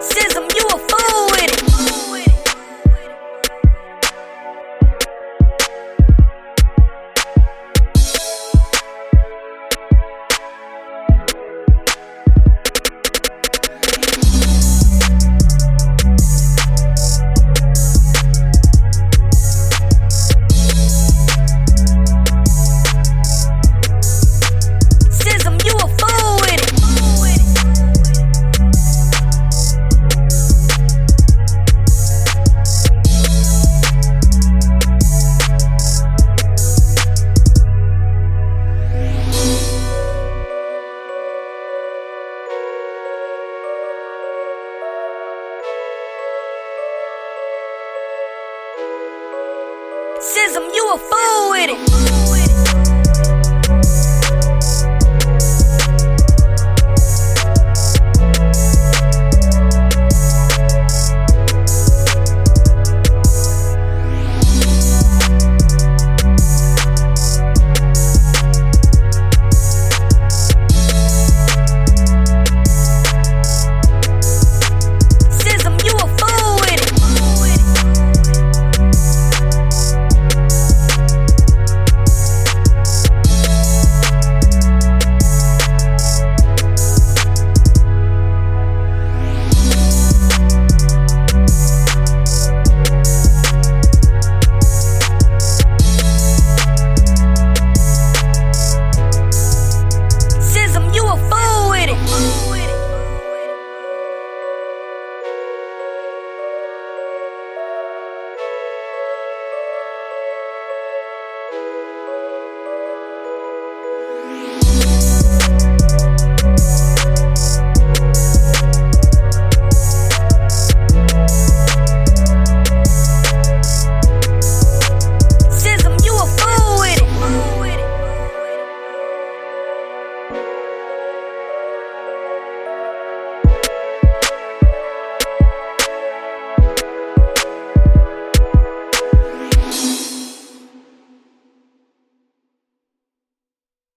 Sism, you Sism, you a fool with it.